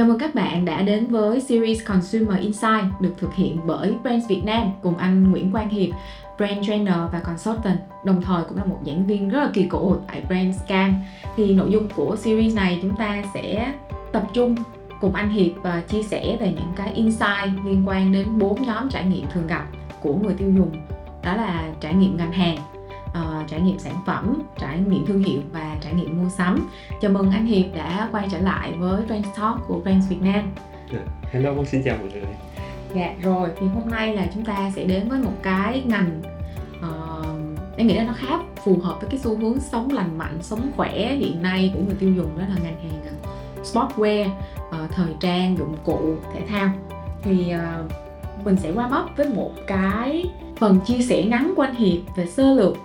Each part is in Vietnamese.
Chào mừng các bạn đã đến với series Consumer Insight được thực hiện bởi Brands Việt Nam cùng anh Nguyễn Quang Hiệp, Brand Trainer và Consultant, đồng thời cũng là một giảng viên rất là kỳ cựu tại Brand Scan. Thì nội dung của series này chúng ta sẽ tập trung cùng anh Hiệp và chia sẻ về những cái insight liên quan đến bốn nhóm trải nghiệm thường gặp của người tiêu dùng. Đó là trải nghiệm ngành hàng, uh, trải nghiệm sản phẩm, trải nghiệm thương hiệu và trải nghiệm mua sắm. Chào mừng anh Hiệp đã quay trở lại với Brand Talk của Brands Việt Nam. Yeah. Hello, xin chào mọi người. Dạ rồi, thì hôm nay là chúng ta sẽ đến với một cái ngành uh, em nghĩ là nó khá phù hợp với cái xu hướng sống lành mạnh, sống khỏe hiện nay của người tiêu dùng đó là ngành hàng sportwear, uh, thời trang, dụng cụ, thể thao. Thì uh, mình sẽ warm up với một cái phần chia sẻ ngắn của anh Hiệp về sơ lược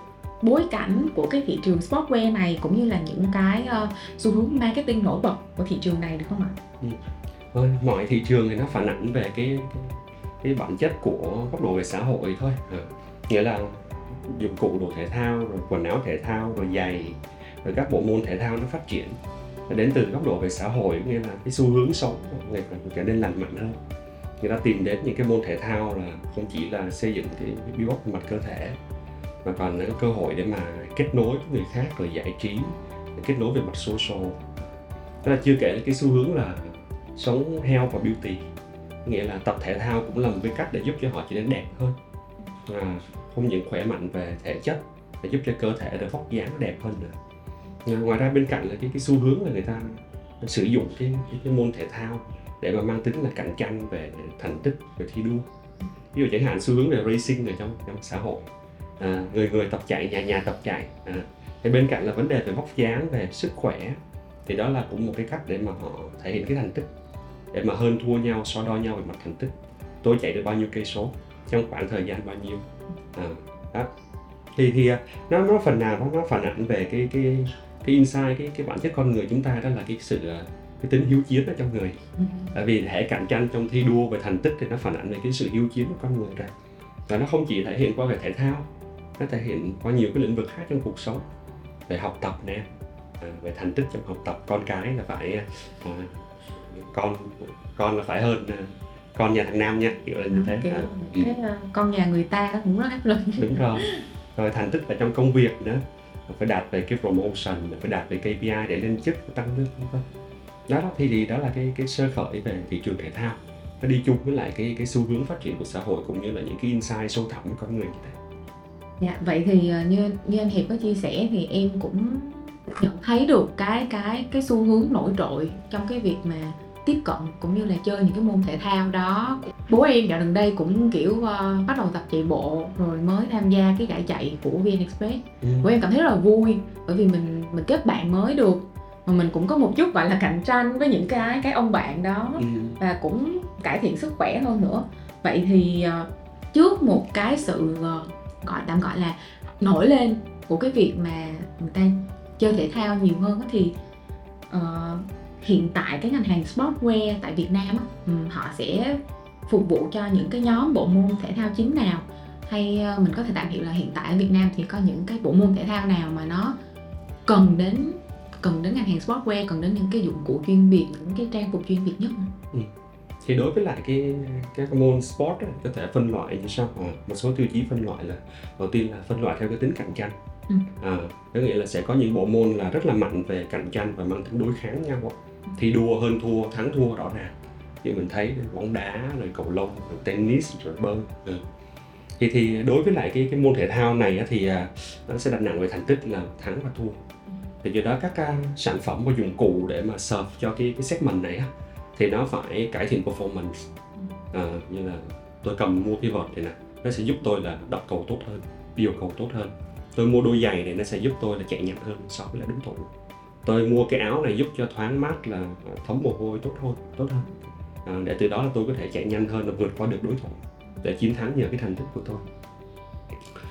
bối cảnh của cái thị trường sportwear này cũng như là những cái uh, xu hướng marketing nổi bật của thị trường này được không ạ? Ừ. Thôi, mọi thị trường thì nó phản ảnh về cái, cái cái bản chất của góc độ về xã hội thôi Ừ. nghĩa là dụng cụ đồ thể thao rồi quần áo thể thao rồi giày rồi các bộ môn thể thao nó phát triển đến từ góc độ về xã hội nghĩa là cái xu hướng sống ngày càng trở nên lành mạnh hơn người ta tìm đến những cái môn thể thao là không chỉ là xây dựng cái build up mặt cơ thể mà còn có cơ hội để mà kết nối với người khác rồi giải trí kết nối về mặt social. Đó là chưa kể là cái xu hướng là sống health và beauty. Nghĩa là tập thể thao cũng là một cái cách để giúp cho họ trở nên đẹp hơn. À, không những khỏe mạnh về thể chất và giúp cho cơ thể được vóc dáng đẹp hơn nữa. À, ngoài ra bên cạnh là cái cái xu hướng là người ta sử dụng cái, cái, cái môn thể thao để mà mang tính là cạnh tranh về thành tích về thi đua. Ví dụ chẳng hạn xu hướng về racing ở trong trong xã hội à, người người tập chạy nhà nhà tập chạy. À, thì bên cạnh là vấn đề về vóc dáng về sức khỏe thì đó là cũng một cái cách để mà họ thể hiện cái thành tích để mà hơn thua nhau so đo nhau về mặt thành tích. Tôi chạy được bao nhiêu cây số trong khoảng thời gian bao nhiêu. À, đó. Thì thì à, nó nó phần nào nó, nó phản ảnh về cái cái cái insight cái cái bản chất con người chúng ta đó là cái sự à, cái tính hiếu chiến ở trong người. Tại vì hệ cạnh tranh trong thi đua về thành tích thì nó phản ảnh về cái sự hiếu chiến của con người ra. Và nó không chỉ thể hiện qua về thể thao nó thể hiện qua nhiều cái lĩnh vực khác trong cuộc sống. Về học tập nè à, về thành tích trong học tập con cái là phải à, con con là phải hơn à, con nhà thằng nam nha kiểu là như thế. Cái, à, cái uh, con nhà người ta cũng rất áp lực. Đúng rồi. Rồi thành tích ở trong công việc nữa. Phải đạt về cái promotion phải đạt về KPI để lên chức tăng lương vân vân. Đó, đó thì, thì đó là cái cái sơ khởi về thị trường thể thao. Nó đi chung với lại cái cái xu hướng phát triển của xã hội cũng như là những cái insight sâu thẳm của con người như thế dạ vậy thì ờ, như như anh hiệp có chia sẻ thì em cũng nhận thấy được cái cái cái xu hướng nổi trội trong cái việc mà tiếp cận cũng như là chơi những cái môn thể thao đó bố em dạo gần đây cũng kiểu uh, bắt đầu tập chạy bộ rồi mới tham gia cái giải chạy của VN Express ừ. bố em cảm thấy rất là vui bởi vì mình mình kết bạn mới được mà mình cũng có một chút gọi là cạnh tranh với những cái cái ông bạn đó ừ. và cũng cải thiện sức khỏe hơn nữa vậy thì uh, trước một cái sự uh, gọi tạm gọi là nổi lên của cái việc mà người ta chơi thể thao nhiều hơn thì uh, hiện tại cái ngành hàng sportwear tại Việt Nam um, họ sẽ phục vụ cho những cái nhóm bộ môn thể thao chính nào? Hay uh, mình có thể tạm hiểu là hiện tại ở Việt Nam thì có những cái bộ môn thể thao nào mà nó cần đến cần đến ngành hàng sportwear cần đến những cái dụng cụ chuyên biệt những cái trang phục chuyên biệt nhất ừ thì đối với lại cái các môn sport ấy, có thể phân loại như sau. À, một số tiêu chí phân loại là đầu tiên là phân loại theo cái tính cạnh tranh. Ừ. à, có nghĩa là sẽ có những bộ môn là rất là mạnh về cạnh tranh và mang tính đối kháng nhau thi đua hơn thua thắng thua rõ ràng. Như mình thấy bóng đá rồi cầu lông rồi tennis rồi bơi. Ừ. thì thì đối với lại cái cái môn thể thao này thì à, nó sẽ đặt nặng về thành tích là thắng và thua. Thì do đó các uh, sản phẩm và dụng cụ để mà serve cho cái cái segment này thì nó phải cải thiện performance. À, như là tôi cầm mua cái vợt này nè nó sẽ giúp tôi là đập cầu tốt hơn điều cầu tốt hơn. Tôi mua đôi giày này nó sẽ giúp tôi là chạy nhanh hơn so với là đứng thủ tôi mua cái áo này giúp cho thoáng mát là thấm mồ hôi tốt hơn tốt hơn. À, để từ đó là tôi có thể chạy nhanh hơn và vượt qua được đối thủ để chiến thắng nhờ cái thành tích của tôi.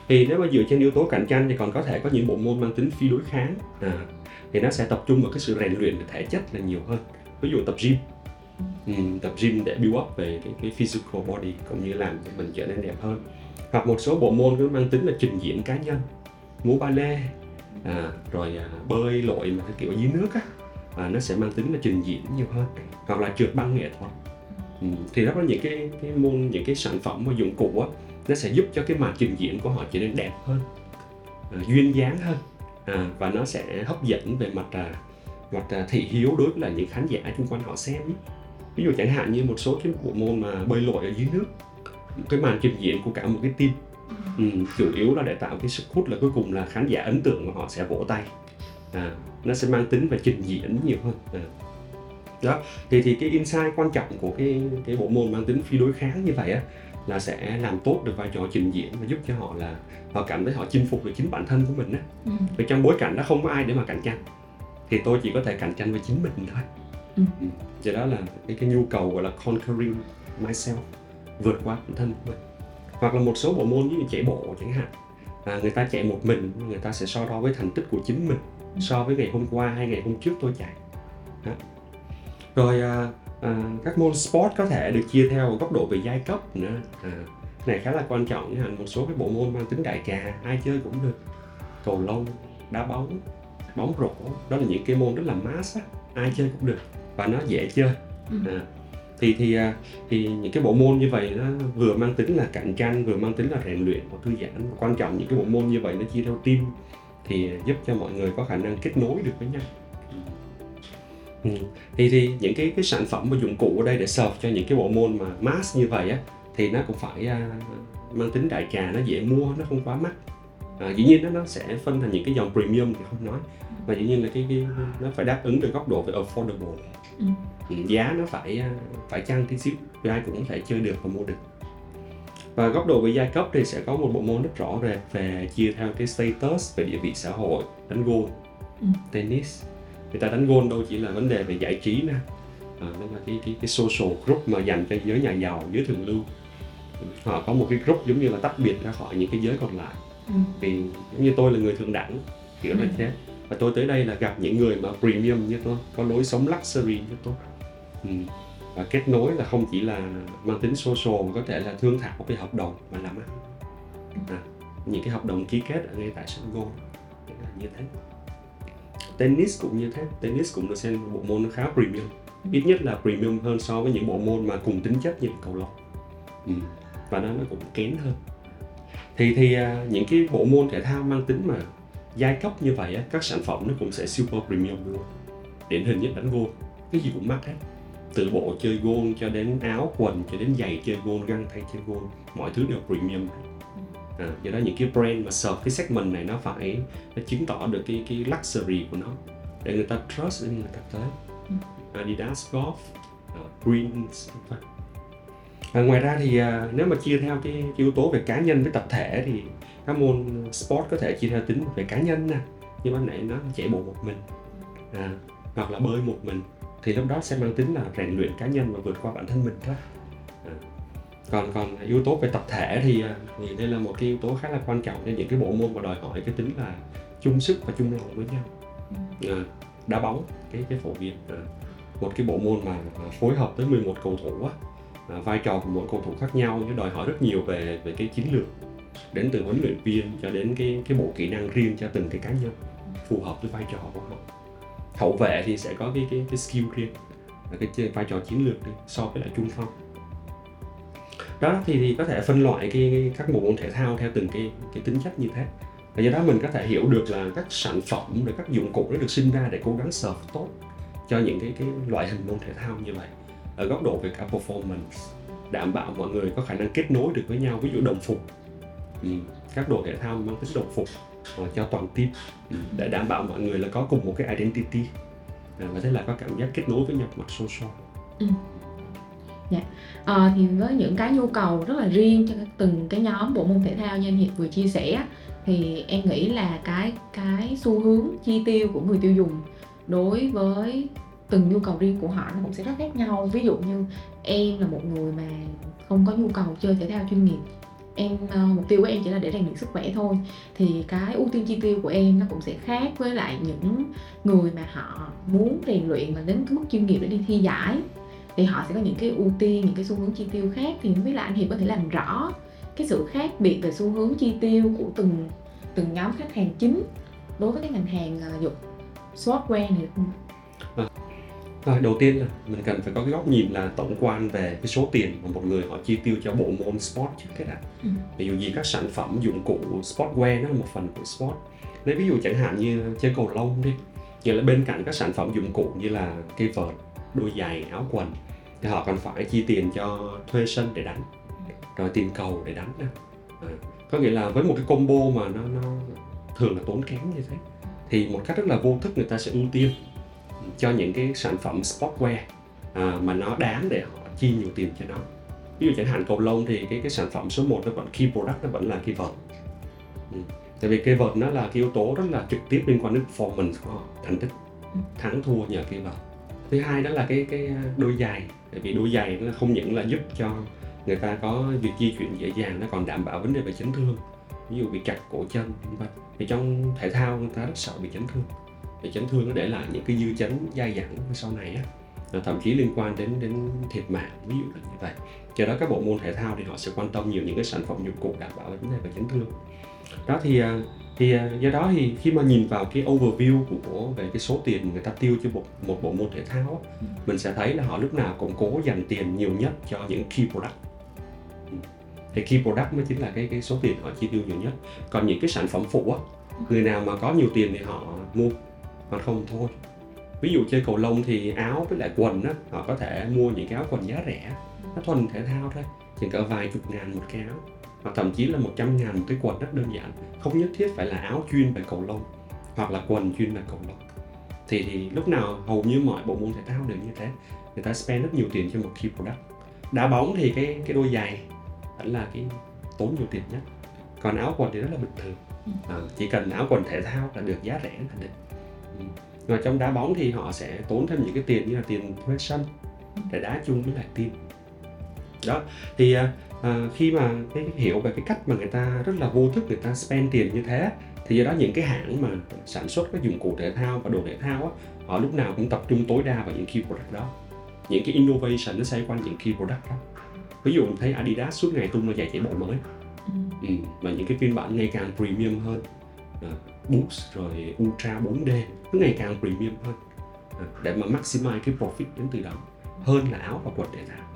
Thì nếu mà dựa trên yếu tố cạnh tranh thì còn có thể có những bộ môn mang tính phi đối kháng. À, thì nó sẽ tập trung vào cái sự rèn luyện về thể chất là nhiều hơn. Ví dụ tập gym. ừ, Ừ, tập gym để build up về cái, cái physical body cũng như làm cho mình trở nên đẹp hơn. Hoặc một số bộ môn nó mang tính là trình diễn cá nhân múa ballet à, rồi à, bơi lội mà cái kiểu dưới nước á à, nó sẽ mang tính là trình diễn nhiều hơn. Hoặc là trượt băng nghệ thuật. Ừ. thì đó là những cái cái môn những cái sản phẩm và dụng cụ á nó sẽ giúp cho cái màn trình diễn của họ trở nên đẹp hơn à, duyên dáng hơn à, và nó sẽ hấp dẫn về mặt à, mặt à, thị hiếu đối với là những khán giả xung quanh họ xem ví dụ chẳng hạn như một số cái bộ môn mà bơi lội ở dưới nước cái màn trình diễn của cả một cái team. Ừ, chủ yếu là để tạo cái sức hút là cuối cùng là khán giả ấn tượng và họ sẽ vỗ tay. À, nó sẽ mang tính về trình diễn nhiều hơn. À. đó thì thì cái insight quan trọng của cái cái bộ môn mang tính phi đối kháng như vậy á là sẽ làm tốt được vai trò trình diễn và giúp cho họ là họ cảm thấy họ chinh phục được chính bản thân của mình á. Ừ. trong bối cảnh đó không có ai để mà cạnh tranh thì tôi chỉ có thể cạnh tranh với chính mình thôi ừ. ừ. do đó là cái cái nhu cầu gọi là conquering myself vượt qua bản thân của mình hoặc là một số bộ môn như chạy bộ chẳng hạn à, người ta chạy một mình người ta sẽ so đo với thành tích của chính mình ừ. so với ngày hôm qua hay ngày hôm trước tôi chạy đó. rồi à, à, các môn sport có thể được chia theo góc độ về giai cấp nữa à, này khá là quan trọng như một số cái bộ môn mang tính đại trà ai chơi cũng được cầu lông đá bóng bóng rổ đó là những cái môn rất là mass á ai chơi cũng được và nó dễ chơi ừ. à, thì thì à, thì những cái bộ môn như vậy nó vừa mang tính là cạnh tranh vừa mang tính là rèn luyện và thư giãn quan trọng những cái bộ môn như vậy nó chia theo team thì giúp cho mọi người có khả năng kết nối được với nhau ừ. thì thì những cái cái sản phẩm và dụng cụ ở đây để serve cho những cái bộ môn mà mass như vậy á thì nó cũng phải uh, mang tính đại trà nó dễ mua nó không quá mắc à, dĩ nhiên đó, nó sẽ phân thành những cái dòng premium thì không nói và dĩ nhiên là cái, cái nó phải đáp ứng được góc độ về affordable ừ. giá nó phải à, phải chăng tí xíu vì ai cũng có thể chơi được và mua được và góc độ về giai cấp thì sẽ có một bộ môn rất rõ rệt về chia theo cái status về địa vị xã hội đánh golf ừ. tennis người ta đánh golf đâu chỉ là vấn đề về giải trí nè à, đó là cái, cái cái social group mà dành cho giới nhà giàu giới thường lưu họ có một cái group giống như là tách biệt ra khỏi những cái giới còn lại ừ. vì giống như tôi là người thượng đẳng kiểu ừ. là thế và tôi tới đây là gặp những người mà premium như tôi có lối sống luxury như tôi ừ. và kết nối là không chỉ là mang tính social mà có thể là thương thảo về hợp đồng và làm ăn. À, những cái hợp đồng ký kết ở ngay tại sân golf như thế. Tennis cũng như thế. Tennis cũng được xem bộ môn nó khá premium. Ít nhất là premium hơn so với những bộ môn mà cùng tính chất như cầu lông. Ừ. và nó nó cũng kén hơn. Thì thì à, những cái bộ môn thể thao mang tính mà giai cấp như vậy á, các sản phẩm nó cũng sẽ super premium luôn. Điển hình nhất đánh gôn. Cái gì cũng mắc hết. Từ bộ chơi gôn cho đến áo quần cho đến giày chơi gôn găng tay chơi gôn mọi thứ đều premium. À, do đó những cái brand mà serve cái segment này nó phải nó chứng tỏ được cái cái luxury của nó. Để người ta trust để người ta tới. Ừ. Adidas Golf uh, Greens à, ngoài ra thì à, nếu mà chia theo cái, cái yếu tố về cá nhân với tập thể thì các môn sport có thể chia theo tính về cá nhân nè. Như ban nãy nó chạy bộ một mình à, hoặc là bơi một mình thì lúc đó sẽ mang tính là rèn luyện cá nhân và vượt qua bản thân mình thôi. À. còn còn yếu tố về tập thể thì à, thì đây là một cái yếu tố khá là quan trọng cho những cái bộ môn mà đòi hỏi cái tính là chung sức và chung lòng với nhau. À, đá bóng cái cái phổ biến à, một cái bộ môn mà phối hợp tới 11 cầu thủ á à, vai trò của mỗi cầu thủ khác nhau nó đòi hỏi rất nhiều về về cái chiến lược đến từ huấn luyện viên cho đến cái cái bộ kỹ năng riêng cho từng cái cá nhân phù hợp với vai trò của họ. Hậu vệ thì sẽ có cái cái cái skill riêng là cái vai trò chiến lược đi so với lại trung phong. Đó thì, thì có thể phân loại cái, cái các bộ môn thể thao theo từng cái cái tính chất như thế. Và do đó mình có thể hiểu được là các sản phẩm rồi các dụng cụ nó được sinh ra để cố gắng serve tốt cho những cái cái loại hình môn thể thao như vậy. Ở góc độ về cả performance đảm bảo mọi người có khả năng kết nối được với nhau ví dụ đồng phục ừ. các đội thể thao mang tính đồng phục uh, cho toàn team ừ. để đảm bảo mọi người là có cùng một cái identity uh, và thế là có cảm giác kết nối với nhau mặt social ừ. Dạ. À, thì với những cái nhu cầu rất là riêng cho từng cái nhóm bộ môn thể thao như anh Hiệp vừa chia sẻ thì em nghĩ là cái cái xu hướng chi tiêu của người tiêu dùng đối với từng nhu cầu riêng của họ nó cũng sẽ rất khác nhau ví dụ như em là một người mà không có nhu cầu chơi thể thao chuyên nghiệp em ờ, mục tiêu của em chỉ là để rèn luyện sức khỏe thôi. Thì cái ưu tiên chi tiêu của em nó cũng sẽ khác với lại những người mà họ muốn rèn luyện và đến cái mức chuyên nghiệp để đi thi giải. Thì họ sẽ có những cái ưu tiên những cái xu hướng chi tiêu khác. Thì với lại anh hiệp có thể làm rõ cái sự khác biệt về xu hướng chi tiêu của từng từng nhóm khách hàng chính đối với cái ngành hàng uh, dục software này. Rồi, đầu tiên là mình cần phải có cái góc nhìn là tổng quan về cái số tiền mà một người họ chi tiêu cho bộ môn sport trước cái đã. Ừ. Ví dụ gì các sản phẩm dụng cụ sportwear nó là một phần của sport. Nếu ví dụ chẳng hạn như chơi cầu lông đi, nghĩa là bên cạnh các sản phẩm dụng cụ như là cây vợt, đôi giày, áo quần thì họ còn phải chi tiền cho thuê sân để đánh, rồi tiền cầu để đánh. À, có nghĩa là với một cái combo mà nó nó thường là tốn kém như thế thì một cách rất là vô thức người ta sẽ ưu tiên cho những cái sản phẩm sportwear à, mà nó đáng để họ chi nhiều tiền cho nó. Ví dụ chẳng hạn cầu lông thì cái cái sản phẩm số 1 nó vẫn key product nó vẫn là cây vợt. Ừ. tại vì cây vợt nó là cái yếu tố rất là trực tiếp liên quan đến performance của họ thành tích. Ừ. thắng thua nhờ cây vợt. Thứ hai đó là cái cái đôi giày. Tại vì đôi giày nó không những là giúp cho người ta có việc di chuyển dễ dàng nó còn đảm bảo vấn đề về chấn thương. Ví dụ bị chặt cổ chân vân vân. Thì trong thể thao người ta rất sợ bị chấn thương thì chấn thương nó để lại những cái dư chấn dai dẳng sau này á. Thậm chí liên quan đến đến thiệt mạng ví dụ là như vậy. Do đó các bộ môn thể thao thì họ sẽ quan tâm nhiều những cái sản phẩm dụng cụ đảm bảo vấn đề về chấn thương. Đó thì à, thì à, do đó thì khi mà nhìn vào cái overview của về cái số tiền người ta tiêu cho một một bộ môn thể thao Ừ. mình sẽ thấy là họ lúc nào cũng cố dành tiền nhiều nhất cho những key product. Ừ. thì key product mới chính là cái cái số tiền họ chi tiêu nhiều nhất. Còn những cái sản phẩm phụ á người nào mà có nhiều tiền thì họ mua còn không thôi. Ví dụ chơi cầu lông thì áo với lại quần á họ có thể mua những cái áo quần giá rẻ nó thuần thể thao thôi. Chỉ cỡ vài chục ngàn một cái áo hoặc thậm chí là 100 ngàn một cái quần rất đơn giản. Không nhất thiết phải là áo chuyên về cầu lông hoặc là quần chuyên về cầu lông. Thì, thì lúc nào hầu như mọi bộ môn thể thao đều như thế. Người ta spend rất nhiều tiền cho một key product. Đá bóng thì cái cái đôi giày vẫn là cái tốn nhiều tiền nhất. Còn áo quần thì rất là bình thường. À, chỉ cần áo quần thể thao là được giá rẻ là được. Và trong đá bóng thì họ sẽ tốn thêm những cái tiền như là tiền thuê sân để đá chung với lại team. Đó thì à, à, khi mà cái hiểu về cái cách mà người ta rất là vô thức người ta spend tiền như thế thì do đó những cái hãng mà sản xuất các dụng cụ thể thao và đồ thể thao á, họ lúc nào cũng tập trung tối đa vào những key product đó. Những cái innovation nó xoay quanh những key product đó. Ví dụ thấy Adidas suốt ngày tung ra giày chạy bộ mới. Ừ. ừ. và những cái phiên bản ngày càng premium hơn Ừ. Boost rồi Ultra 4D nó ngày càng premium hơn. Ừ. Để mà maximize cái profit đến từ đó hơn là áo và quần thể thao.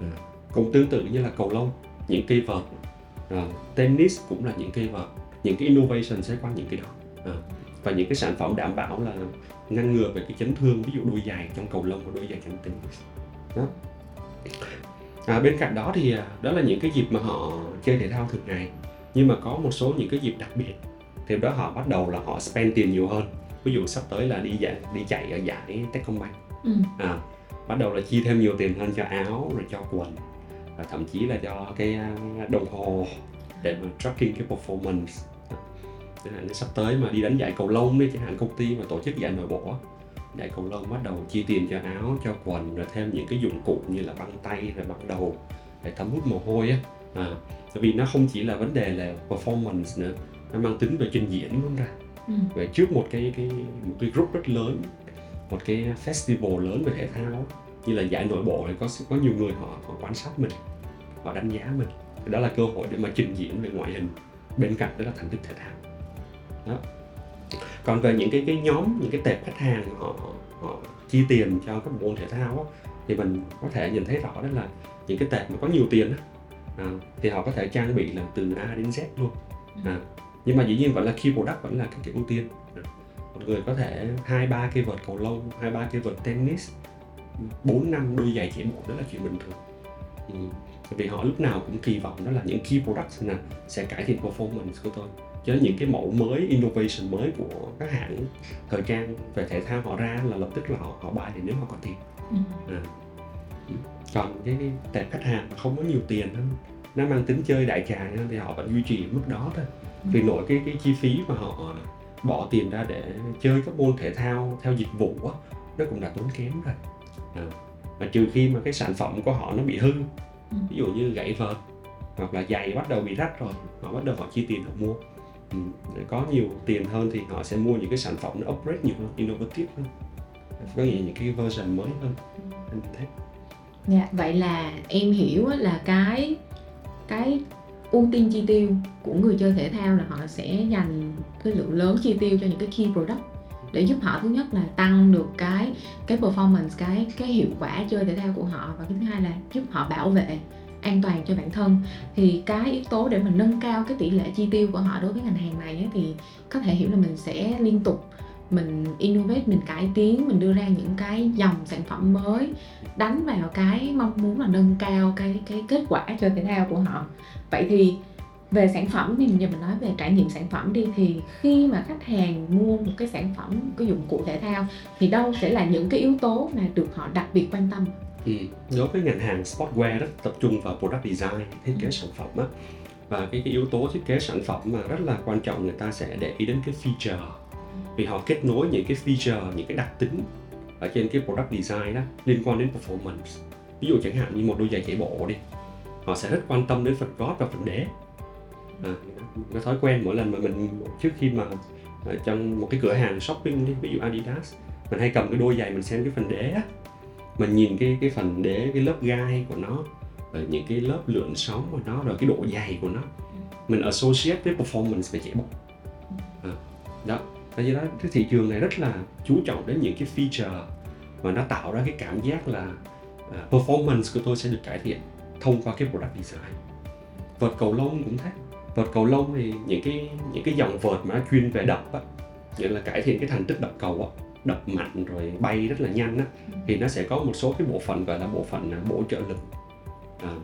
Ừ. Cũng tương tự như là cầu lông những cây vợt. Ờ, tennis cũng là những cây vợt. Những cái innovation sẽ qua những cái đó. Ờ. Và những cái sản phẩm đảm bảo là ngăn ngừa về cái chấn thương ví dụ đôi giày trong cầu lông và đôi giày trong tennis đó. À, bên cạnh đó thì à, đó là những cái dịp mà họ chơi thể thao thường ngày. Nhưng mà có một số những cái dịp đặc biệt thì đó họ bắt đầu là họ spend tiền nhiều hơn. Ví dụ sắp tới là đi giải đi chạy ở giải Techcombank Ừ. à, bắt đầu là chi thêm nhiều tiền hơn cho áo rồi cho quần và thậm chí là cho cái à, đồng hồ để mà tracking cái performance. À, chẳng hạn như sắp tới mà đi đánh giải cầu lông đi chẳng hạn công ty mà tổ chức giải nội bộ giải cầu lông bắt đầu chi tiền cho áo cho quần rồi thêm những cái dụng cụ như là băng tay rồi băng đầu để thấm hút mồ hôi á. À, tại vì nó không chỉ là vấn đề là performance nữa nó mang tính về trình diễn luôn ra. Ừ. về trước một cái cái một cái group rất lớn một cái festival lớn về thể thao như là giải nội bộ thì có có nhiều người họ họ quan sát mình họ đánh giá mình. Đó là cơ hội để mà trình diễn về ngoại hình bên cạnh đó là thành tích thể thao. Đó. Còn về những cái cái nhóm những cái tệp khách hàng họ họ chi tiền cho các môn thể thao thì mình có thể nhìn thấy rõ đó là những cái tệp mà có nhiều tiền á, à, thì họ có thể trang bị là từ A đến Z luôn. À, nhưng mà dĩ nhiên vẫn là key product vẫn là cái, cái ưu tiên à, một người có thể hai ba cây vợt cầu lông hai ba cây vợt tennis bốn năm đôi giày chạy bộ đó là chuyện bình thường ừ. Vì họ lúc nào cũng kỳ vọng đó là những key products này sẽ cải thiện performance của tôi chứ những cái mẫu mới innovation mới của các hãng thời trang về thể thao họ ra là lập tức là họ họ buy để nếu họ có tiền Ừ. à. còn cái, cái tệp khách hàng mà không có nhiều tiền hơn nó mang tính chơi đại trà thì họ vẫn duy trì mức đó thôi vì nội cái cái chi phí mà họ bỏ tiền ra để chơi các môn thể thao theo dịch vụ á nó cũng đã tốn kém rồi à. mà trừ khi mà cái sản phẩm của họ nó bị hư Ừ. ví dụ như gãy vợt hoặc là giày bắt đầu bị rách rồi họ bắt đầu họ chi tiền họ mua ừ. để có nhiều tiền hơn thì họ sẽ mua những cái sản phẩm nó upgrade nhiều hơn innovative hơn có nghĩa những cái version mới hơn Anh thấy Dạ, vậy là em hiểu là cái cái ưu tiên chi tiêu của người chơi thể thao là họ sẽ dành cái lượng lớn chi tiêu cho những cái key product để giúp họ thứ nhất là tăng được cái cái performance cái cái hiệu quả chơi thể thao của họ và cái thứ hai là giúp họ bảo vệ an toàn cho bản thân. Thì cái yếu tố để mình nâng cao cái tỷ lệ chi tiêu của họ đối với ngành hàng này ấy, thì có thể hiểu là mình sẽ liên tục mình innovate mình cải tiến mình đưa ra những cái dòng sản phẩm mới đánh vào cái mong muốn là nâng cao cái cái kết quả cho thể thao của họ. Vậy thì về sản phẩm thì giờ mình nói về trải nghiệm sản phẩm đi thì khi mà khách hàng mua một cái sản phẩm cái dụng cụ thể thao thì đâu sẽ là những cái yếu tố mà được họ đặc biệt quan tâm? Ừ. Đối với ngành hàng sportwear đó tập trung vào product design thiết kế sản phẩm á. Và cái, cái yếu tố thiết kế sản phẩm mà rất là quan trọng người ta sẽ để ý đến cái feature vì họ kết nối những cái feature những cái đặc tính ở trên cái product design đó liên quan đến performance. Ví dụ chẳng hạn như một đôi giày chạy bộ đi họ sẽ rất quan tâm đến phần gót và phần đế. À, cái thói quen mỗi lần mà mình trước khi mà ở trong một cái cửa hàng shopping đi ví dụ Adidas mình hay cầm cái đôi giày mình xem cái phần đế á. Mình nhìn cái cái phần đế cái lớp gai của nó rồi những cái lớp lượn sóng của nó rồi cái độ dày của nó. Mình associate với performance về chạy bộ. À, đó tại vì đó cái thị trường này rất là chú trọng đến những cái feature và nó tạo ra cái cảm giác là uh, performance của tôi sẽ được cải thiện thông qua cái product design. Vợt cầu lông cũng thế vợt cầu lông thì những cái những cái dòng vợt mà nó chuyên về đập á nghĩa là cải thiện cái thành tích đập cầu á đập mạnh rồi bay rất là nhanh á thì nó sẽ có một số cái bộ phận gọi là bộ phận à, bổ trợ lực. À,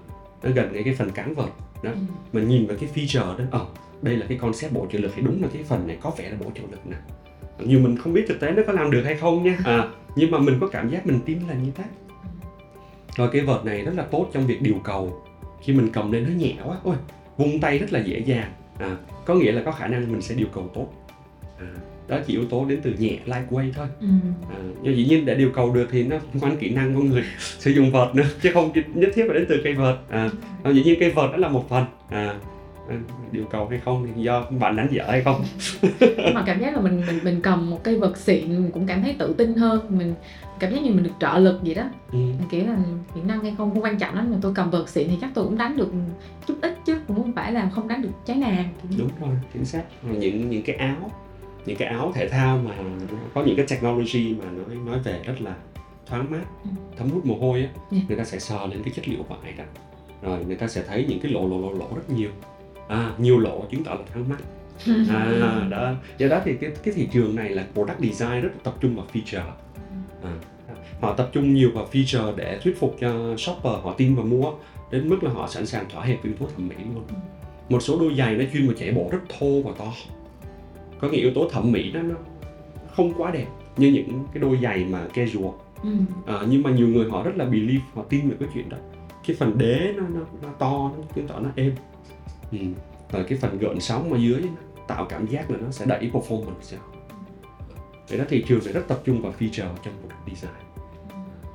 nó gần cái cái phần cán vợt đó. Mình nhìn vào cái feature đó ờ đây là cái concept bổ trợ lực thì đúng là cái phần này có vẻ là bổ trợ lực nè. Nhưng mình không biết thực tế nó có làm được hay không nha. À, nhưng mà mình có cảm giác mình tin là như thế. Rồi cái vợt này rất là tốt trong việc điều cầu. Khi mình cầm lên nó nhẹ quá ôi vung tay rất là dễ dàng. À, có nghĩa là có khả năng mình sẽ điều cầu tốt. À, đó chỉ yếu tố đến từ nhẹ lightweight thôi. Ừ. à, nhưng dĩ nhiên để điều cầu được thì nó quan kỹ năng của người sử dụng vợt nữa chứ không nhất thiết phải đến từ cây vợt. À, dĩ nhiên cây vợt đó là một phần. À, điều cầu hay không thì do bạn đánh dở hay không? Nhưng mà cảm giác là mình mình mình cầm một cây vật xịn mình cũng cảm thấy tự tin hơn. Mình cảm giác như mình được trợ lực vậy đó. Ừ. kiểu là kỹ năng hay không không quan trọng lắm mà tôi cầm vật xịn thì chắc tôi cũng đánh được chút ít chứ cũng không phải là không đánh được trái nàng đúng rồi chính xác. Những những cái áo những cái áo thể thao mà có những cái technology mà nói nói về rất là thoáng mát Ừ. thấm hút mồ hôi á Yeah. người ta sẽ sờ lên cái chất liệu vải đó rồi người ta sẽ thấy những cái lỗ lỗ lỗ lỗ rất nhiều à nhiều lỗ chứng tỏ là thoáng mát à đó. Do đó thì cái cái thị trường này là product design rất là tập trung vào feature. À, họ tập trung nhiều vào feature để thuyết phục cho shopper họ tin và mua đến mức là họ sẵn sàng thỏa hiệp với yếu tố thẩm mỹ luôn. Một số đôi giày nó chuyên vào chạy bộ rất thô và to. Có cái yếu tố thẩm mỹ đó nó không quá đẹp như những cái đôi giày mà casual. Ừ. à, nhưng mà nhiều người họ rất là believe họ tin vào cái chuyện đó. Cái phần đế nó nó, nó to nó chứng tỏ nó êm ừ. và cái phần gợn sóng ở dưới tạo cảm giác là nó sẽ đẩy performance họ Vậy đó thị trường phải rất tập trung vào feature trong product design.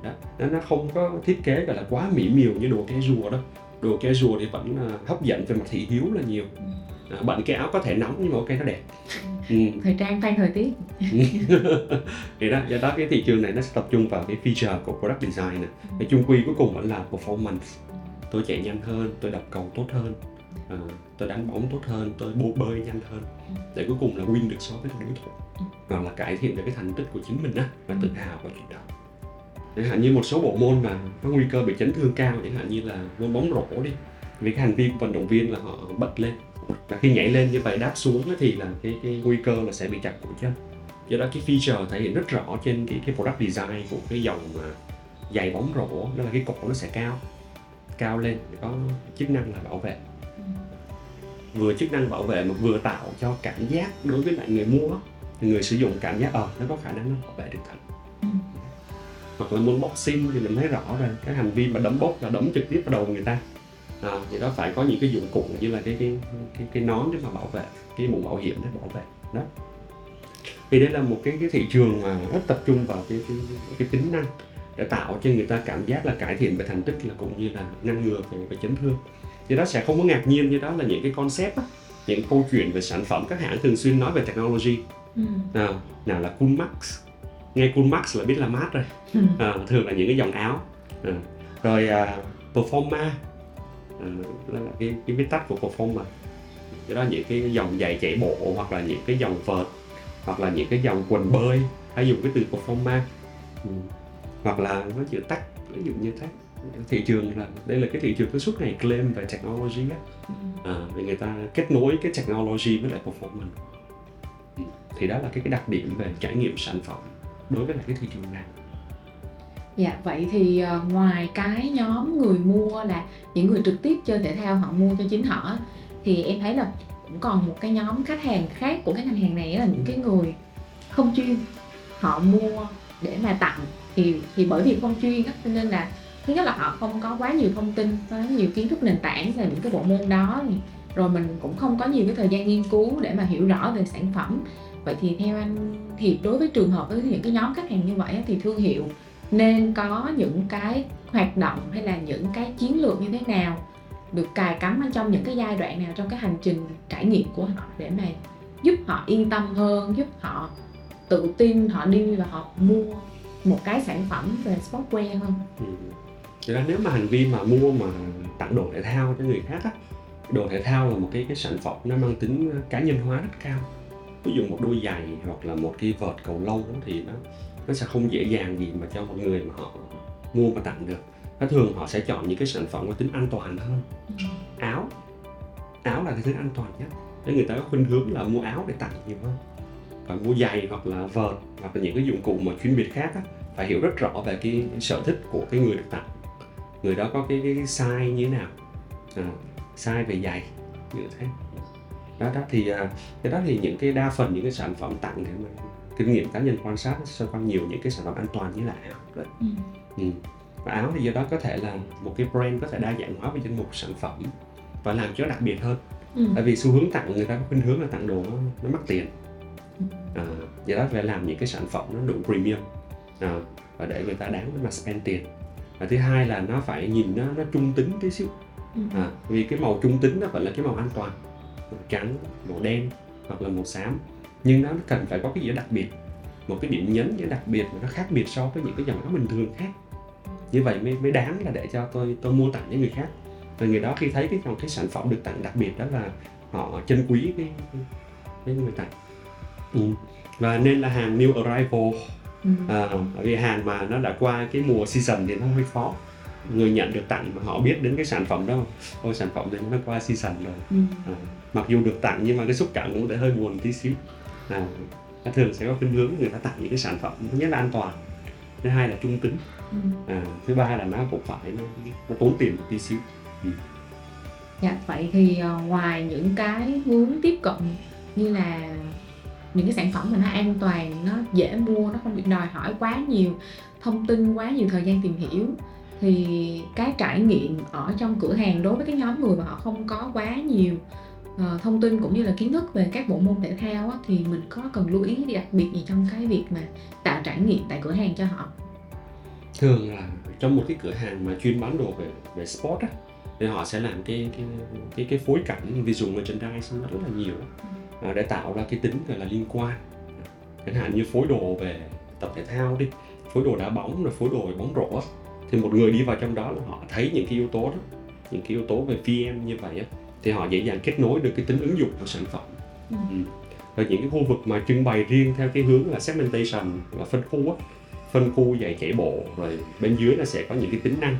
Đó nó nó không có thiết kế gọi là quá mỹ miều như đồ casual đó đồ casual thì vẫn à, hấp dẫn về mặt thị hiếu là nhiều. À, bận cái áo có thể nóng nhưng mà ok nó đẹp. Ừ. thời trang fan thời tiết. Thì đó do đó cái thị trường này nó sẽ tập trung vào cái feature của product design này cái chung quy cuối cùng vẫn là performance. Tôi chạy nhanh hơn tôi đập cầu tốt hơn à, tôi đánh bóng tốt hơn tôi bô bơi nhanh hơn. Để cuối cùng là win được so với đối thủ hoặc là cải thiện được cái thành tích của chính mình á và tự hào vào chuyện đó. Chẳng hạn như một số bộ môn mà có nguy cơ bị chấn thương cao chẳng hạn như là môn bóng rổ đi vì cái hành vi của vận động viên là họ bật lên. Và khi nhảy lên như vậy đáp xuống thì là cái, cái nguy cơ là sẽ bị chặt cổ chân. Do đó cái feature thể hiện rất rõ trên cái cái product design của cái dòng mà giày bóng rổ đó là cái cổ nó sẽ cao cao lên để có chức năng là bảo vệ vừa chức năng bảo vệ mà vừa tạo cho cảm giác đối với lại người mua. Thì người sử dụng cảm giác ờ nó có khả năng nó bảo vệ được thật. Ừ. hoặc là môn boxing thì mình thấy rõ rồi cái hành vi mà đấm bốc là đấm trực tiếp vào đầu người ta. À, thì đó phải có những cái dụng cụ như là cái cái cái, cái nón để mà bảo vệ cái mũ bảo hiểm để bảo vệ. Đó. Thì đây là một cái cái thị trường mà rất tập trung vào cái cái, cái tính năng để tạo cho người ta cảm giác là cải thiện về thành tích là cũng như là ngăn ngừa về, về chấn thương thì đó sẽ không có ngạc nhiên như đó là những cái concept á, những câu chuyện về sản phẩm. Các hãng thường xuyên nói về technology. Ừ. nào nào là Coolmax nghe Coolmax là biết là mát rồi. Ừ. à, thường là những cái dòng áo. À, rồi à, Performa. À, là cái cái viết tắt của Performa. Cái đó những cái dòng giày chạy bộ hoặc là những cái dòng vợt hoặc là những cái dòng quần bơi. Hay dùng cái từ performance ừ. hoặc là nó chữ tech ví dụ như thế thị trường là đây là cái thị trường cứ suốt ngày claim về technology á. Ừ. à, vì người ta kết nối cái technology với lại performance Ừ. thì đó là cái cái đặc điểm về trải nghiệm sản phẩm đối với lại cái thị trường này. Dạ vậy thì ờ, ngoài cái nhóm người mua là những người trực tiếp chơi thể thao họ mua cho chính họ thì em thấy là cũng còn một cái nhóm khách hàng khác của các ngành hàng này là những cái người không chuyên họ mua để mà tặng. Thì thì bởi vì không chuyên á cho nên là thứ nhất là họ không có quá nhiều thông tin, quá nhiều kiến thức nền tảng về những cái bộ môn đó. Rồi mình cũng không có nhiều cái thời gian nghiên cứu để mà hiểu rõ về sản phẩm. Vậy thì theo anh thì đối với trường hợp với những cái nhóm khách hàng như vậy thì thương hiệu nên có những cái hoạt động hay là những cái chiến lược như thế nào? Được cài cắm ở trong những cái giai đoạn nào trong cái hành trình trải nghiệm của họ để mà giúp họ yên tâm hơn, giúp họ tự tin, họ đi và họ mua một cái sản phẩm về sportwear hơn? Ừ. Thực ra nếu mà hành vi mà mua mà tặng đồ thể thao cho người khác á, đồ thể thao là một cái cái sản phẩm nó mang tính cá nhân hóa rất cao. Ví dụ một đôi giày hoặc là một cái vợt cầu lông á, thì nó nó sẽ không dễ dàng gì mà cho một người mà họ mua mà tặng được. Nó thường họ sẽ chọn những cái sản phẩm có tính an toàn hơn. Áo, áo là cái thứ an toàn nhất. Nên người ta có khuynh hướng là mua áo để tặng nhiều hơn. Còn mua giày hoặc là vợt hoặc là những cái dụng cụ mà chuyên biệt khác á, phải hiểu rất rõ về cái sở thích của cái người được tặng người đó có cái, cái, cái size như thế nào à, size về giày như thế đó đó thì à, cái đó thì những cái đa phần những cái sản phẩm tặng thì mình kinh nghiệm cá nhân quan sát xoay quanh nhiều những cái sản phẩm an toàn như là áo đấy. Ừ. Ừ. và áo thì do đó có thể là một cái brand có thể đa dạng hóa về danh mục sản phẩm và làm cho nó đặc biệt hơn Ừ. tại vì xu hướng tặng người ta có khuynh hướng là tặng đồ nó, nó mắc tiền à, do đó phải làm những cái sản phẩm nó đủ premium à, và để người ta đáng để mà spend tiền và thứ hai là nó phải nhìn nó nó trung tính tí xíu. Ừ. à, vì cái màu trung tính nó vẫn là cái màu an toàn. Màu trắng màu đen hoặc là màu xám. Nhưng nó cần phải có cái gì đó đặc biệt. Một cái điểm nhấn gì đó đặc biệt mà nó khác biệt so với những cái dòng áo bình thường khác. Như vậy mới mới đáng là để cho tôi tôi mua tặng những người khác. Và người đó khi thấy cái dòng cái sản phẩm được tặng đặc biệt đó là họ trân quý cái cái, người tặng. Ừ. và nên là hàng new arrival. À, bởi vì hàng mà nó đã qua cái mùa season thì nó hơi khó. Người nhận được tặng mà họ biết đến cái sản phẩm đó. Ôi sản phẩm này nó qua season rồi. Ừ. à, mặc dù được tặng nhưng mà cái xúc cảm cũng sẽ hơi buồn tí xíu. À, thường sẽ có khuynh hướng người ta tặng những cái sản phẩm thứ nhất là an toàn. Thứ hai là trung tính. Ừ. à, thứ ba là nó cũng phải nó, nó tốn tiền một tí xíu. Dạ, vậy thì ờ, ngoài những cái hướng tiếp cận như là những cái sản phẩm mà nó an toàn, nó dễ mua, nó không bị đòi hỏi quá nhiều thông tin, quá nhiều thời gian tìm hiểu. Thì cái trải nghiệm ở trong cửa hàng đối với cái nhóm người mà họ không có quá nhiều ờ, thông tin cũng như là kiến thức về các bộ môn thể thao á, thì mình có cần lưu ý đặc biệt gì trong cái việc mà tạo trải nghiệm tại cửa hàng cho họ? thường là trong một cái cửa hàng mà chuyên bán đồ về về sport á thì họ sẽ làm cái cái cái cái phối cảnh visual merchandise rất là nhiều để tạo ra cái tính gọi là liên quan chẳng hạn như phối đồ về tập thể thao đi phối đồ đá bóng rồi phối đồ bóng rổ thì một người đi vào trong đó là họ thấy những cái yếu tố đó những cái yếu tố về VM như vậy á thì họ dễ dàng kết nối được cái tính ứng dụng của sản phẩm Ừ. Ừ. rồi những cái khu vực mà trưng bày riêng theo cái hướng là segmentation là phân khu á phân khu dạy chạy bộ rồi bên dưới là sẽ có những cái tính năng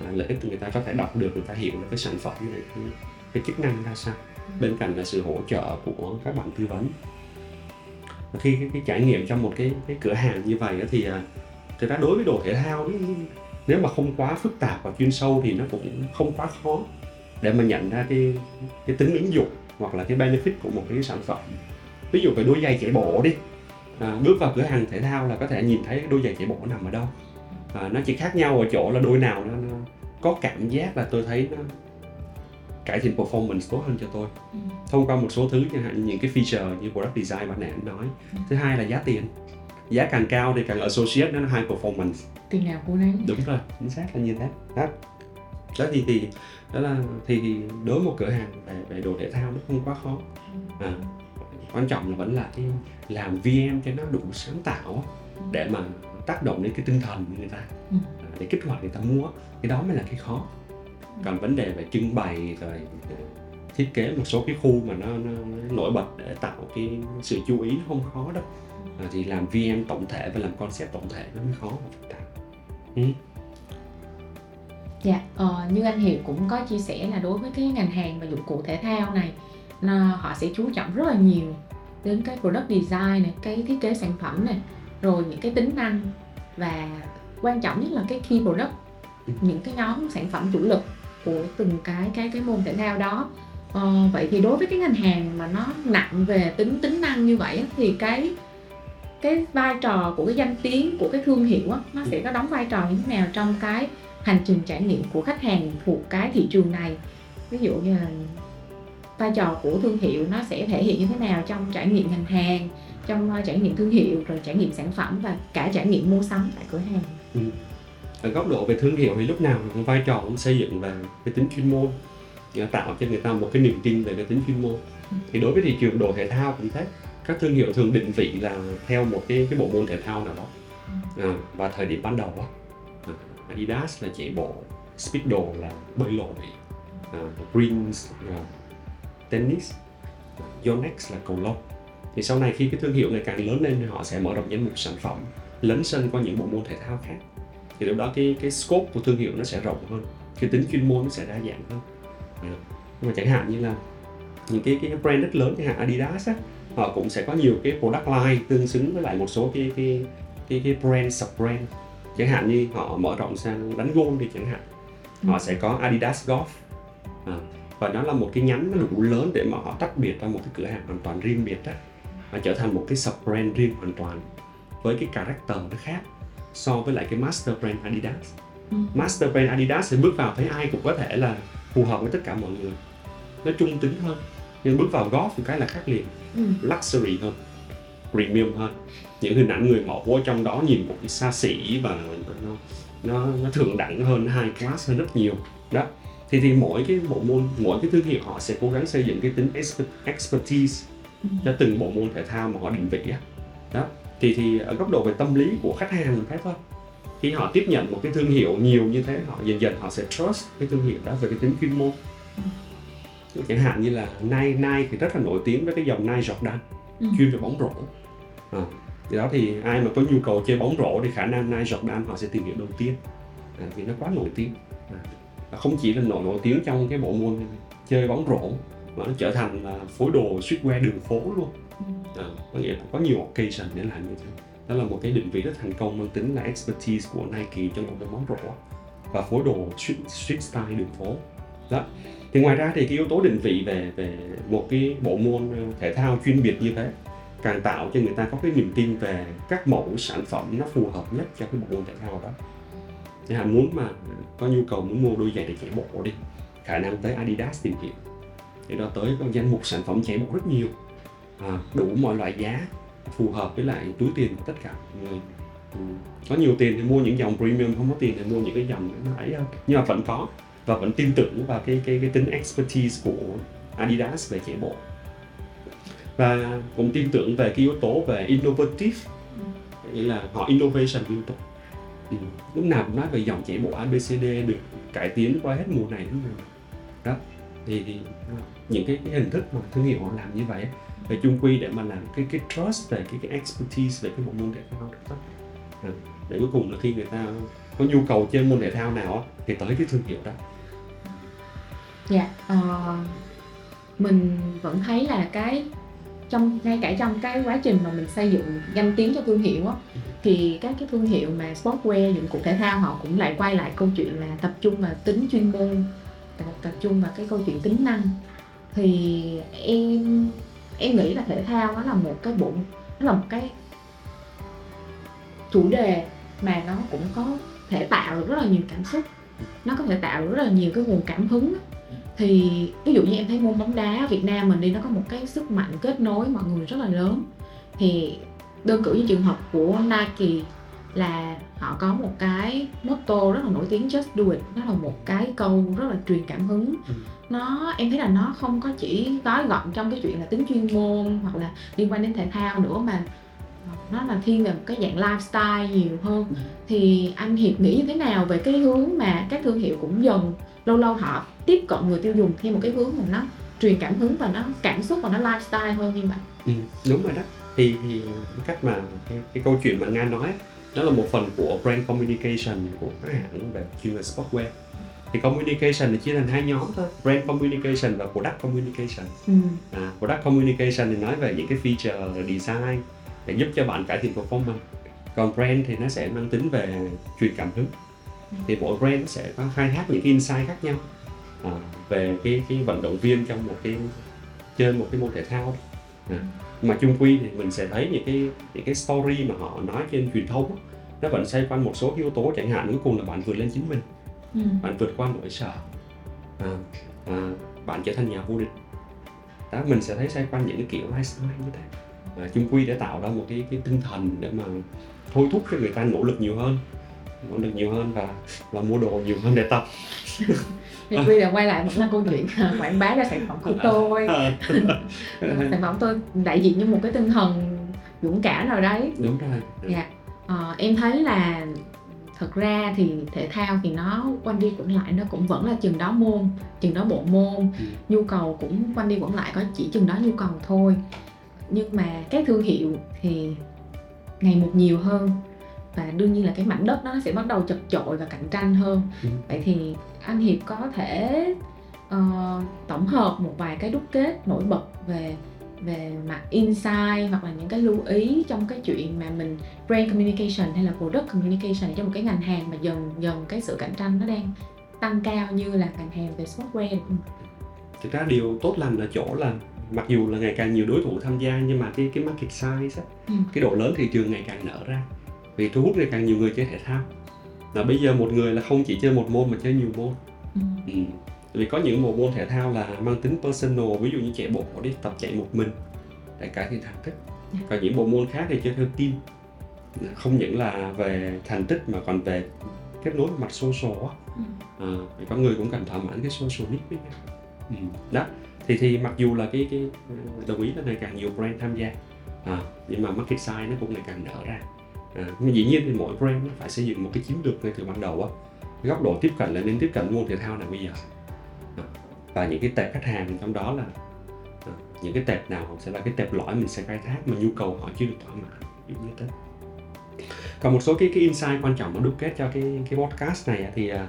à, lợi ích người ta có thể đọc được người ta hiểu được cái sản phẩm này cái, cái chức năng ra sao bên cạnh là sự hỗ trợ của các bạn tư vấn. Và khi cái, cái trải nghiệm trong một cái cái cửa hàng như vậy thì à, thực ra đối với đồ thể thao nếu mà không quá phức tạp và chuyên sâu thì nó cũng không quá khó để mà nhận ra cái cái tính ứng dụng hoặc là cái benefit của một cái sản phẩm. Ví dụ về đôi giày chạy bộ đi à, bước vào cửa hàng thể thao là có thể nhìn thấy đôi giày chạy bộ nằm ở đâu. À, nó chỉ khác nhau ở chỗ là đôi nào nó, nó có cảm giác là tôi thấy nó cải thiện performance tốt hơn cho tôi. Ừ. thông qua một số thứ chẳng hạn như những cái feature như product design bạn nãy anh nói. Thứ hai là giá tiền. Giá càng cao thì càng associate nó high performance. Tiền nào của nấy. đúng rồi chính xác là như thế. Đó. Đó thì thì đó là thì, thì đối một cửa hàng về, về đồ thể thao nó không quá khó. À, quan trọng là vẫn là cái làm VM cho nó đủ sáng tạo để mà tác động đến cái tinh thần của người ta Ừ. à, để kích hoạt người ta mua. Cái đó mới là cái khó còn vấn đề về trưng bày rồi ờ, thiết kế một số cái khu mà nó, nó, nó nổi bật để tạo cái sự chú ý nó không khó đâu à, thì làm VM tổng thể và làm concept tổng thể nó mới khó ừ. Dạ, ờ, như anh Hiệp cũng có chia sẻ là đối với cái ngành hàng và dụng cụ thể thao này là họ sẽ chú trọng rất là nhiều đến cái product design này, cái thiết kế sản phẩm này, rồi những cái tính năng và quan trọng nhất là cái key product, những cái nhóm sản phẩm chủ lực của từng cái cái cái môn thể thao đó. Ờ, vậy thì đối với cái ngành hàng mà nó nặng về tính tính năng như vậy thì cái cái vai trò của cái danh tiếng của cái thương hiệu á, nó sẽ có đóng vai trò như thế nào trong cái hành trình trải nghiệm của khách hàng thuộc cái thị trường này ví dụ như là vai trò của thương hiệu nó sẽ thể hiện như thế nào trong trải nghiệm ngành hàng trong ờ, trải nghiệm thương hiệu rồi trải nghiệm sản phẩm và cả trải nghiệm mua sắm tại cửa hàng Ừ ở góc độ về thương hiệu thì lúc nào vai trò cũng xây dựng về cái tính chuyên môn để tạo cho người ta một cái niềm tin về cái tính chuyên môn. Thì đối với thị trường đồ thể thao cũng thế các thương hiệu thường định vị là theo một cái cái bộ môn thể thao nào đó. À, và thời điểm ban đầu á à, Adidas là chạy bộ Speedo là bơi lội à, Greens là tennis Yonex là cầu lông. Thì sau này khi cái thương hiệu ngày càng lớn lên thì họ sẽ mở rộng danh mục sản phẩm lấn sân qua những bộ môn thể thao khác thì lúc đó cái cái scope của thương hiệu nó sẽ rộng hơn cái tính chuyên môn nó sẽ đa dạng hơn. À. nhưng mà chẳng hạn như là những cái cái brand rất lớn chẳng hạn Adidas á họ cũng sẽ có nhiều cái product line tương xứng với lại một số cái cái cái, cái brand sub brand. Chẳng hạn như họ mở rộng sang đánh golf đi chẳng hạn. Họ sẽ có Adidas Golf. À, và nó là một cái nhánh nó đủ lớn để mà họ tách biệt ra một cái cửa hàng hoàn toàn riêng biệt đó và trở thành một cái sub brand riêng hoàn toàn với cái character nó khác so với lại cái master brand Adidas. Ừ. master brand Adidas thì bước vào thấy ai cũng có thể là phù hợp với tất cả mọi người. Nó trung tính hơn nhưng bước vào golf thì cái là khác liền. Ừ. luxury hơn premium hơn. Những hình ảnh người mẫu ở trong đó nhìn một cái xa xỉ và nó nó, nó thượng đẳng hơn high class hơn rất nhiều. Đó. Thì thì mỗi cái bộ môn mỗi cái thương hiệu họ sẽ cố gắng xây dựng cái tính exper- expertise Ừ. cho từng bộ môn thể thao mà họ định vị đó thì thì ở góc độ về tâm lý của khách hàng mình thấy thôi khi họ tiếp nhận một cái thương hiệu nhiều như thế họ dần dần họ sẽ trust cái thương hiệu đó về cái tính chuyên môn. Chẳng hạn như là Nike Nike thì rất là nổi tiếng với cái dòng Nike Jordan Ừ. chuyên về bóng rổ. À, thì đó thì ai mà có nhu cầu chơi bóng rổ thì khả năng Nike Jordan họ sẽ tìm hiểu đầu tiên. À, vì nó quá nổi tiếng. À, không chỉ là nổi nổi tiếng trong cái bộ môn chơi bóng rổ mà nó trở thành là phối đồ streetwear đường phố luôn à, có nghĩa là có nhiều occasion để làm như thế. Đó là một cái định vị rất thành công mang tính là expertise của Nike trong một cái bóng rổ và phối đồ street, street style đường phố. Đó. Thì ngoài ra thì cái yếu tố định vị về về một cái bộ môn ờ, thể thao chuyên biệt như thế càng tạo cho người ta có cái niềm tin về các mẫu sản phẩm nó phù hợp nhất cho cái bộ môn thể thao đó. Thì hạn muốn mà có nhu cầu muốn mua đôi giày để chạy bộ đi khả năng tới Adidas tìm hiểu. Thì đó tới có danh mục sản phẩm chạy bộ rất nhiều à, đủ mọi loại giá phù hợp với lại túi tiền của tất cả mọi người. Ừ. có nhiều tiền thì mua những dòng premium không có tiền thì mua những cái dòng nó ấy hơn. Nhưng mà vẫn có và vẫn tin tưởng vào cái cái cái tính expertise của Adidas về chạy bộ. Và cũng tin tưởng về cái yếu tố về innovative. Nghĩa là họ innovation liên tục. Ừ. lúc nào cũng nói về dòng chạy bộ ABCD được cải tiến qua hết mùa này mùa này. Đó. Thì, thì những cái, cái hình thức mà thương hiệu họ làm như vậy về chung quy để mà làm cái cái trust về cái cái expertise về cái bộ môn thể thao đó. À, để cuối cùng là khi người ta có nhu cầu chơi môn thể thao nào á, thì tới cái thương hiệu đó. Dạ, uh, mình vẫn thấy là cái trong ngay cả trong cái quá trình mà mình xây dựng danh tiếng cho thương hiệu á thì các cái thương hiệu mà sportwear dụng cụ thể thao họ cũng lại quay lại câu chuyện là tập trung vào tính chuyên môn tập, tập trung vào cái câu chuyện tính năng. Thì em em nghĩ là thể thao nó là một cái bộ, nó là một cái chủ đề mà nó cũng có thể tạo được rất là nhiều cảm xúc. Nó có thể tạo được rất là nhiều cái nguồn cảm hứng. Thì ví dụ như em thấy môn bóng đá ở Việt Nam mình đi, nó có một cái sức mạnh kết nối mọi người rất là lớn. Thì đơn cử như trường hợp của Nike là họ có một cái motto rất là nổi tiếng just do it. Nó là một cái câu rất là truyền cảm hứng. Ừ. nó em thấy là nó không có chỉ gói gọn trong cái chuyện là tính chuyên môn hoặc là liên quan đến thể thao nữa mà nó là thiên về một cái dạng lifestyle nhiều hơn. Ừ. thì anh Hiệp nghĩ như thế nào về cái hướng mà các thương hiệu cũng dần lâu lâu họ tiếp cận người tiêu dùng theo một cái hướng mà nó truyền cảm hứng và nó cảm xúc và nó lifestyle hơn như vậy? Ừ, đúng rồi đó. Thì thì cách mà cái, cái câu chuyện mà nga nói đó là một phần của brand communication của các hãng về chuyên về sportwear. Thì communication thì chia thành hai nhóm thôi brand communication và product communication. Ừ. à, product communication thì nói về những cái feature design để giúp cho bạn cải thiện performance. Còn brand thì nó sẽ mang tính về truyền cảm hứng. Thì mỗi brand nó sẽ có khai thác những cái insight khác nhau à, về cái cái vận động viên trong một cái trên một cái môn thể thao à, mà chung quy thì mình sẽ thấy những cái những cái story mà họ nói trên truyền thông đó, nó vẫn xoay quanh một số yếu tố chẳng hạn cuối cùng là bạn vượt lên chính mình. Ừ. bạn vượt qua nỗi sợ. À, à, bạn trở thành nhà vô địch. Đó mình sẽ thấy xoay quanh những cái kiểu lifestyle như thế. À, chung quy để tạo ra một cái cái tinh thần để mà thôi thúc cho người ta nỗ lực nhiều hơn nỗ lực nhiều hơn và và mua đồ nhiều hơn để tập thì bây giờ quay lại vẫn là câu chuyện quảng bá ra sản phẩm của tôi. À, sản phẩm tôi đại diện như một cái tinh thần dũng cảm nào đấy. Đúng rồi. Dạ. Ờ, em thấy là thật ra thì thể thao thì nó quanh đi quẩn lại nó cũng vẫn là chừng đó môn chừng đó bộ môn. Ừ. nhu cầu cũng quanh đi quẩn lại có chỉ chừng đó nhu cầu thôi. Nhưng mà cái thương hiệu thì ngày một nhiều hơn và đương nhiên là cái mảnh đất đó nó sẽ bắt đầu chật chội và cạnh tranh hơn. Ừ. vậy thì anh hiệp có thể ờ, tổng hợp một vài cái đúc kết nổi bật về về mặt insight hoặc là những cái lưu ý trong cái chuyện mà mình brand communication hay là product communication cho một cái ngành hàng mà dần dần cái sự cạnh tranh nó đang tăng cao như là ngành hàng về software được không? thực ra điều tốt lành ở chỗ là mặc dù là ngày càng nhiều đối thủ tham gia nhưng mà cái cái market size á, Ừ. cái độ lớn thị trường ngày càng nở ra vì thu hút ngày càng nhiều người chơi thể thao là bây giờ một người là không chỉ chơi một môn mà chơi nhiều môn Ừ. ừ. vì có những bộ môn thể thao là mang tính personal ví dụ như chạy bộ đi tập chạy một mình để cải thiện thành tích Ừ. còn những bộ môn khác thì chơi theo team không những là về thành tích mà còn về kết nối mặt social á Ừ. à, thì có người cũng cần thỏa mãn cái social need với nhau ừ. đó thì thì mặc dù là cái cái đồng ý là ngày càng nhiều brand tham gia à, nhưng mà market size nó cũng ngày càng nở ra nhưng dĩ nhiên thì mỗi brand nó phải xây dựng một cái chiến lược ngay từ ban đầu á. Góc độ tiếp cận là nên tiếp cận môn thể thao nào bây giờ. À, và những cái tệp khách hàng trong đó là à, những cái tệp nào sẽ là cái tệp lõi mình sẽ khai thác mà nhu cầu họ chưa được thỏa mãn ví dụ như thế. Còn một số cái cái insight quan trọng mà đúc kết cho cái cái podcast này thì à,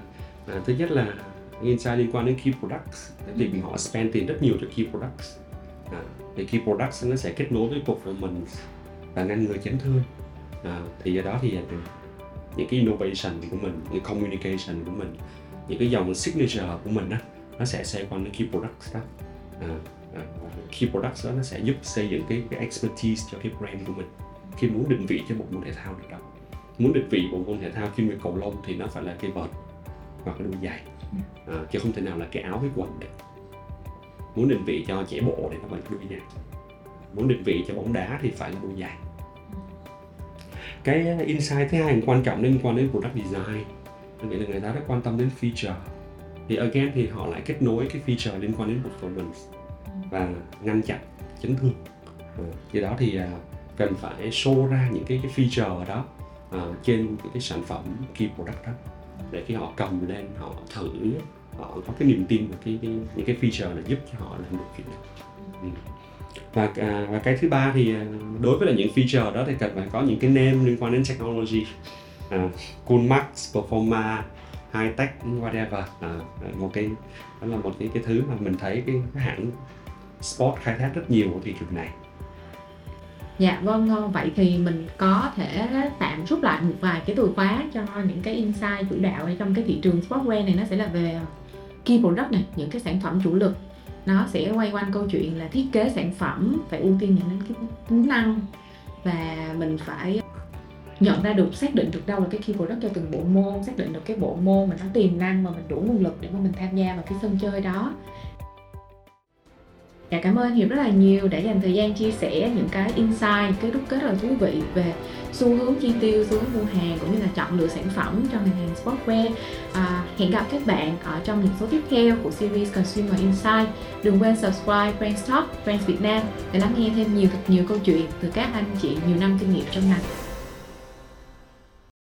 thứ nhất là insight liên quan đến key products. Việc mà họ spend tiền rất nhiều cho key products. À, thì key products nó sẽ kết nối với performance và ngăn ngừa chấn thương à, thì do đó thì à, những cái innovation của mình những communication của mình những cái dòng signature của mình á nó sẽ xoay quanh cái key products đó. À, à, key products đó nó sẽ giúp xây dựng cái, cái expertise cho cái brand của mình khi muốn định vị cho một môn thể thao nào đó. Muốn định vị một môn thể thao chuyên về cầu lông thì nó phải là cái vợt hoặc cái đôi giày. À, chứ không thể nào là cái áo với quần được. Muốn định vị cho chạy bộ thì nó phải đôi giày. Muốn định vị cho bóng đá thì phải là đôi giày cái insight thứ hai quan trọng liên quan đến product design. Tôi là người ta rất quan tâm đến feature. Thì again thì họ lại kết nối cái feature liên quan đến performance và ngăn chặn chấn thương. À, do đó thì à, cần phải show ra những cái cái feature đó à, trên cái, cái sản phẩm key product đó để khi họ cầm lên họ thử họ có cái niềm tin vào cái, cái những cái feature là giúp cho họ làm được chuyện này ừ và à, và cái thứ ba thì à, đối với là những feature đó thì cần phải có những cái name liên quan đến technology. À, Coolmax, Performa, Hightech, whatever. À, à, một cái đó là một cái cái thứ mà mình thấy cái, cái hãng sport khai thác rất nhiều ở thị trường này. Dạ vâng, vậy thì mình có thể tạm rút lại một vài cái từ khóa cho những cái insight chủ đạo trong cái thị trường sportwear này nó sẽ là về key product này, những cái sản phẩm chủ lực nó sẽ quay quanh câu chuyện là thiết kế sản phẩm phải ưu tiên những cái tính năng và mình phải nhận ra được, xác định được đâu là cái key product cho từng bộ môn, xác định được cái bộ môn mà nó tiềm năng mà mình đủ nguồn lực để mà mình tham gia vào cái sân chơi đó. Dạ cảm ơn Hiệp rất là nhiều đã dành thời gian chia sẻ những cái insight, cái đúc kết rất là thú vị về xu hướng chi tiêu, xu hướng mua hàng cũng như là chọn lựa sản phẩm cho ngành hàng sportwear. À, hẹn gặp các bạn ở trong những số tiếp theo của series Consumer Insight. Đừng quên subscribe Friends Talk, Friends Việt Nam để lắng nghe thêm nhiều thật nhiều câu chuyện từ các anh chị nhiều năm kinh nghiệm trong ngành.